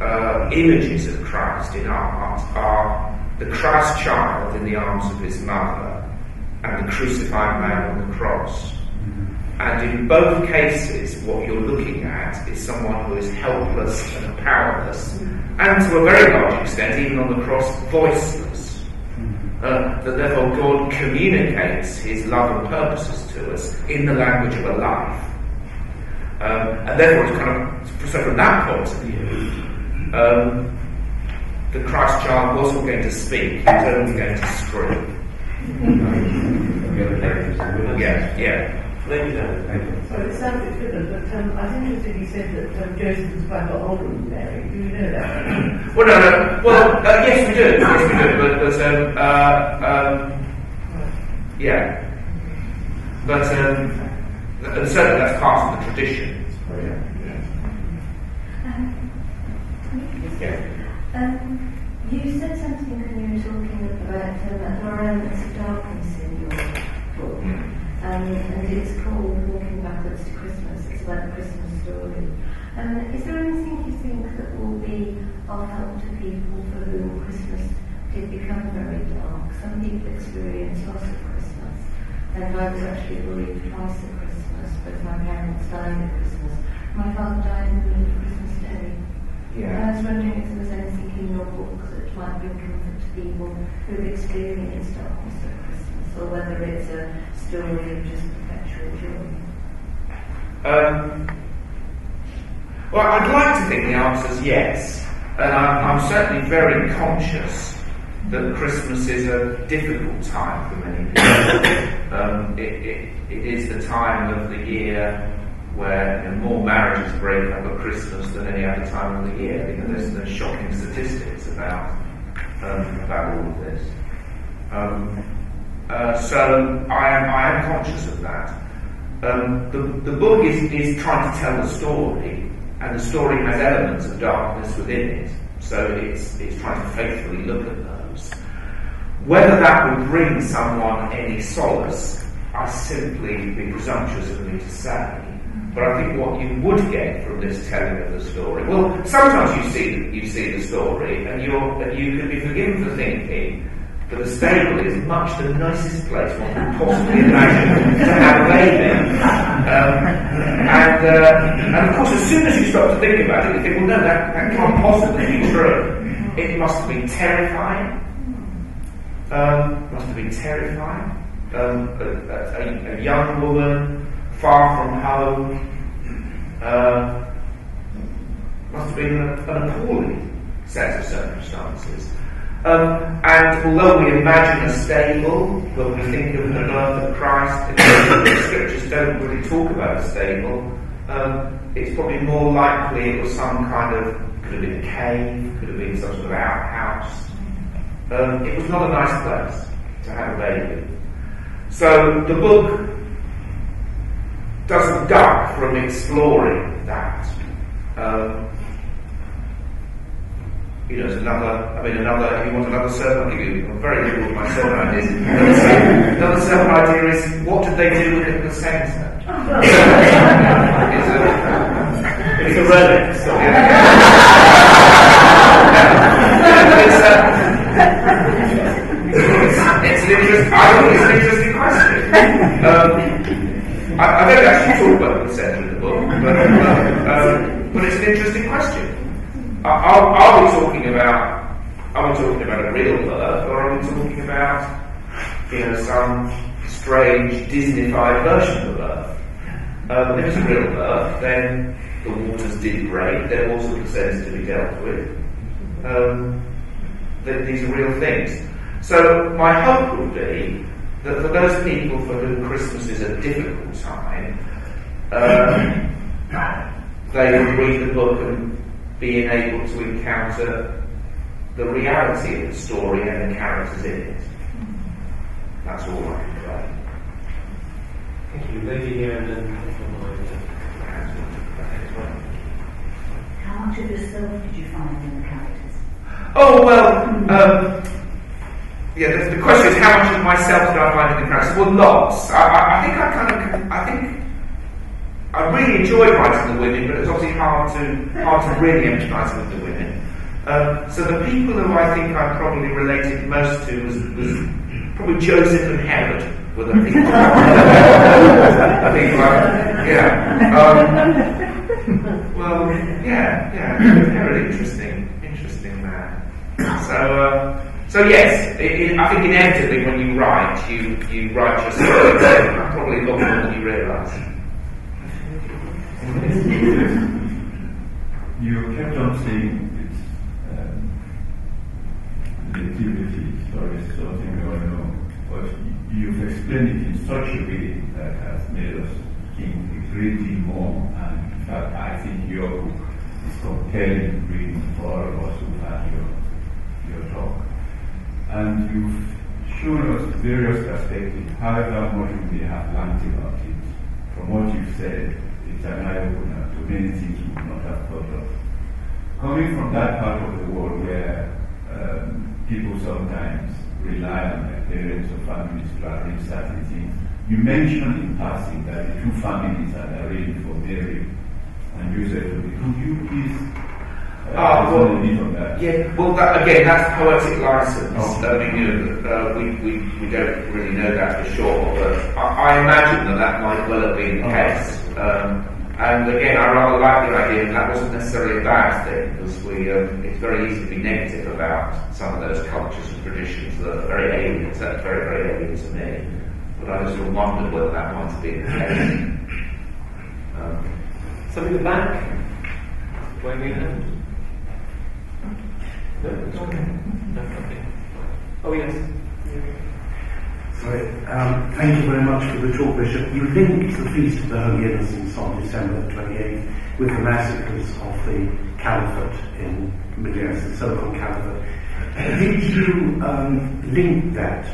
uh, images of Christ in art are the Christ child in the arms of his mother and the crucified man on the cross. And in both cases, what you're looking at is someone who is helpless and powerless, and to a very large extent, even on the cross, voiceless. Uh, that therefore God communicates his love and purposes to us in the language of a life. Um, and therefore, it's kind of, so from that point of view, um, the Christ child wasn't going to speak, he was only going to scream. (laughs) Yeah, yeah. Thank you, So it sounded different, but um, I was interested you said that um, Joseph was quite a lot older than Mary. Do you know that? (coughs) well, no, no. Well, uh, yes, we do. Yes, we do. But, but um, uh, um, Yeah. But um, and certainly that's part of the tradition. Yeah. Um, you said something when you were talking about um, there are elements of darkness in your book, um, and it's called Walking Backwards to Christmas. It's about the Christmas story. Um, is there anything you think that will be of help to people for whom Christmas did become very dark? Some people experience loss of Christmas. And I was actually bereaved twice at Christmas. Both my parents died at Christmas. My father died in the middle of Christmas Day. Yeah. I was wondering if there was anything in your book that might bring comfort to people who've experienced darkness or whether it's a story of just perpetual joy. Um, well, I'd like to think the answer is yes, and I'm, I'm certainly very conscious that Christmas is a difficult time for many people. (coughs) um, it, it, it is the time of the year where you know, more marriages break up at Christmas than any other time of the year. You know, there's, there's shocking statistics about um, about all of this. Um, uh, so I am, I am conscious of that. Um, the, the book is, is trying to tell the story, and the story has elements of darkness within it. So it's, it's trying to faithfully look at those. Whether that would bring someone any solace, I simply be presumptuous of me to say. But I think what you would get from this telling of the story, well, sometimes you see you see the story, and you're and you can be forgiven for thinking that the stable is much the nicest place one could possibly imagine to have a baby. Um, and uh, and of course, as soon as you start to think about it, you think, well, no, that, that can't possibly be true. It must have been terrifying. Um, must have been terrifying. Um, a, a, a young woman far from home, uh, must have been an appalling set of circumstances. Um, and although we imagine a stable when we think of the birth of Christ, the scriptures don't really talk about a stable. Um, it's probably more likely it was some kind of, could have been a cave, could have been some sort of outhouse. Um, it was not a nice place to have a baby. So the book doesn't duck from exploring that. Um, you know, another, I mean, another, if you want another sermon, I'll give you, I'm very liberal with my sermon (laughs) ideas. Another sermon, idea is, what did they do with it in the centre? (laughs) it's, a, It's a relic. So. it's, a, it's, it's an interest, I think it's an interesting question. Um, I, I don't actually talk about the centre of the book, but, um, but it's an interesting question. Are, are, are we talking about are we talking about a real birth, or are we talking about you know some strange Disneyfied version of birth? Um, if it's a real birth, then the waters did break. There was a sense to be dealt with. Um, that these are real things. So my hope would be that for those people for whom Christmas is a difficult time, um, (coughs) they would read the book and being able to encounter the reality of the story and the characters in it. That's all I can say. Thank you. Lady here and then How much of yourself did you find in the characters? Oh well, um, yeah. The, the question is how much of myself did I find in the characters? Well, lots. I, I, I think I kind of, I think I really enjoyed writing the women, but it's obviously hard to hard to really empathise with the women. Um, so the people who I think I probably related most to was, was probably Joseph and Herod were the people. (laughs) I think, like, yeah. Um, well, yeah, yeah. Herod, interesting, interesting man. So, uh, so yes, it, it, I think inevitably when you write, you you write your story (coughs) probably a lot more than you realise. (laughs) You kept on saying it's um, nativity story is something we all know, but you've explained it in such a way that has made us think a great deal more. And in fact, I think your book is compelling reading for all of us who had your your talk. And you've shown us various perspectives, however much we have learned about it. From what you've said, it's an eye opener to many things we would not have thought of. Coming from that part of the world where um, people sometimes rely on their parents or families to arrange certain things, you mentioned in passing that the two families had arranged for Mary and you said, Could you please uh, Ah, well, explain a that? Yeah, well, that, again, that's poetic license. Oh. I mean, you know, uh, we, we, we don't really know that for sure, but I, I imagine that that might well have been the case. Um, and again, I rather like the idea that that wasn't necessarily a bad thing, because we, um, it's very easy to be negative about some of those cultures and traditions that are very alien, certainly very, very alien to me. But I just sort of wondered whether that might have been the case. Um, Some in the back? Waving a hand? No? No, okay. Oh, yes. Um, thank you very much for the talk, Bishop. You linked the Feast of the Holy Innocents on December 28th with the massacres of the Caliphate in Middle East, the so-called Caliphate. Did you um, link that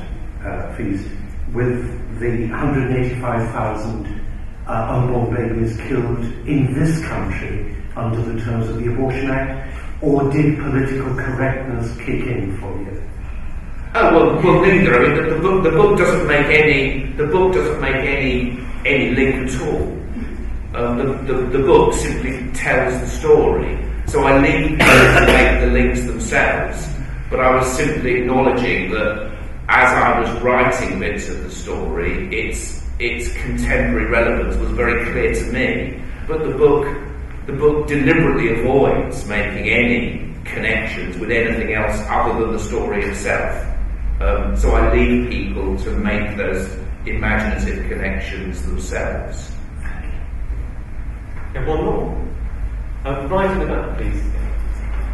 uh, feast with the 185,000 uh, unborn babies killed in this country under the terms of the Abortion Act, or did political correctness kick in for you? Oh well, well neither. I mean, the, the book the book doesn't make any the book doesn't make any any link at all. Um, the, the the book simply tells the story. So I leave to make the links themselves, but I was simply acknowledging that as I was writing bits of the story, its its contemporary relevance was very clear to me. But the book the book deliberately avoids making any connections with anything else other than the story itself. Um, so I leave people to make those imaginative connections themselves. And one more. Uh, right in the back, please.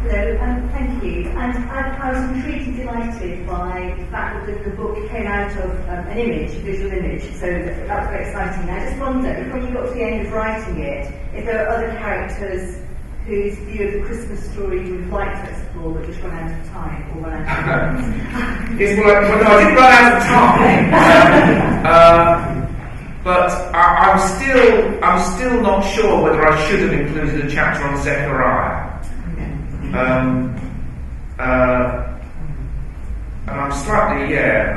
Hello, um, thank you. And I, I was intrigued and delighted by the fact that the, the book came out of um, an image, a visual image, so that, that was very exciting. I just wondered, when you got to the end of writing it, if there were other characters whose view of the Christmas story you would like to explore but just run out of time or run out of time. Yes, well, I, well, no, I didn't run out of time. (laughs) uh, but I, I'm still, I'm still not sure whether I should have included a chapter on Zechariah. Um, uh, and I'm slightly, yeah,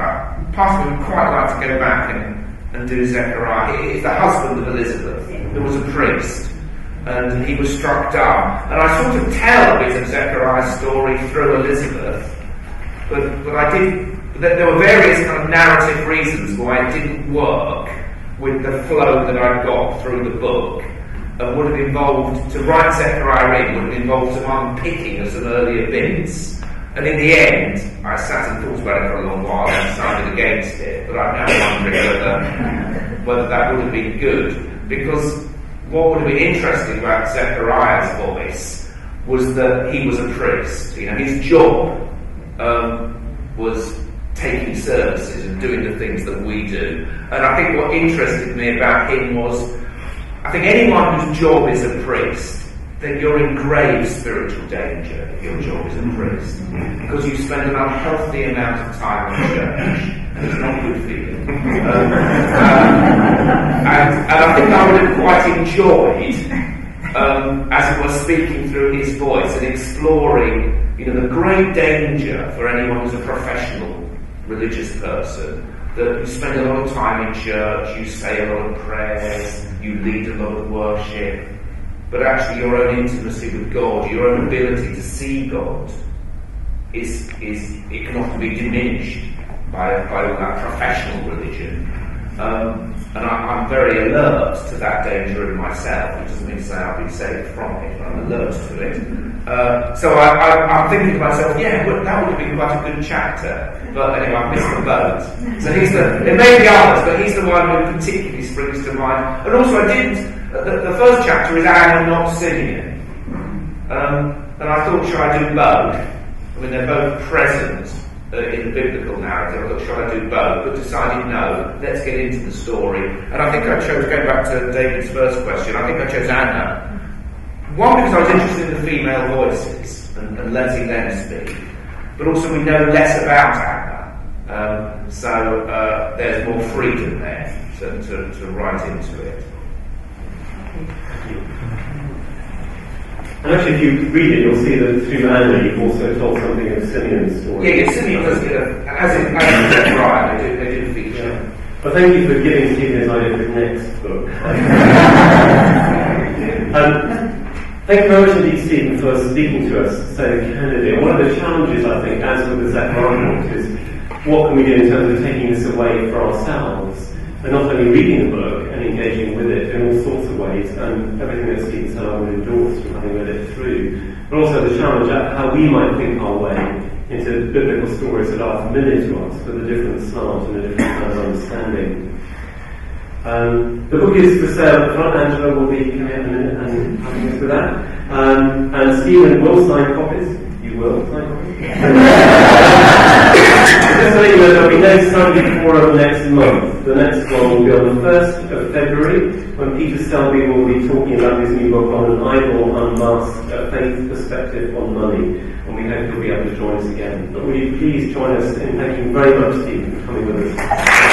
uh, part of me would quite like to go back and, and do Zechariah. He- He's the husband of Elizabeth, who was a priest, and he was struck dumb. And I sort of tell bit of Zechariah's story through Elizabeth, but, but I did, That there were various kind of narrative reasons why it didn't work with the flow that I got through the book. And would have involved, to write Zechariah in, would have involved some unpicking of some earlier bits. And in the end, I sat and thought about it for a long while and decided against it. But I'm now wondering whether, whether that would have been good. Because what would have been interesting about Zechariah's voice was that he was a priest. You know, his job um, was taking services and doing the things that we do. And I think what interested me about him was, I think anyone whose job is a priest, then you're in grave spiritual danger if your job is a priest. Because you spend an unhealthy amount of time in church, and it's not good for you. Um, and, I think I would have quite enjoyed um, as it was speaking through his voice and exploring, you know, the great danger for anyone who's a professional religious person that you spend a lot of time in church, you say a lot of prayers, you lead a lot of worship, but actually your own intimacy with God, your own ability to see God, is is it can often be diminished by by that professional religion. Um, and I, I'm very alert to that danger in myself, which doesn't mean to say I've been saved from it, but I'm alert to it. Uh, so I, I'm thinking to myself, yeah, well, that would have been quite a good chapter. But anyway, I've missed the boat. So he's the, there may be others, but he's the one who particularly springs to mind. And also I didn't, the, the first chapter is Anna not Simeon. Um, and I thought, should I do both? I mean, they're both present uh, in the biblical narrative. I thought, should I do both? But decided no, let's get into the story. And I think I chose, going back to David's first question, I think I chose Anna. One, because I was interested in the female voices and, and letting them speak. But also we know less about Anna Um, so uh, there's more freedom there to, to, to write into it. And actually, if you read it, you'll see that through Anna, you've also told something of Simeon's story. Yeah, yeah, Simeon does get a, as in, as in they do, they do feature. Well, thank you for giving Stephen his idea for his next book. (laughs) um, thank you very much indeed, Stephen, for speaking to us so candidly. And one of the challenges, I think, as with the Zechariah book, is what can we do in terms of taking this away for ourselves? And not only reading the book engaging with it in all sorts of ways, and everything that Stephen said I would endorse from having read it through, but also the challenge at how we might think our way into biblical stories that are familiar to us with a different slant and a different kind of understanding. Um, the book is for sale at the front. Angela will be coming in a minute and helping us with that. Um, and Stephen will sign copies. You will sign copies. (laughs) There'll be no Sunday forum next month. The next one will be on the 1st of February when Peter Selby will be talking about his new book on an idol unmasked, a faith perspective on money. And we hope you'll be able to join us again. But will you please join us in thanking very much, Steve, for coming with us.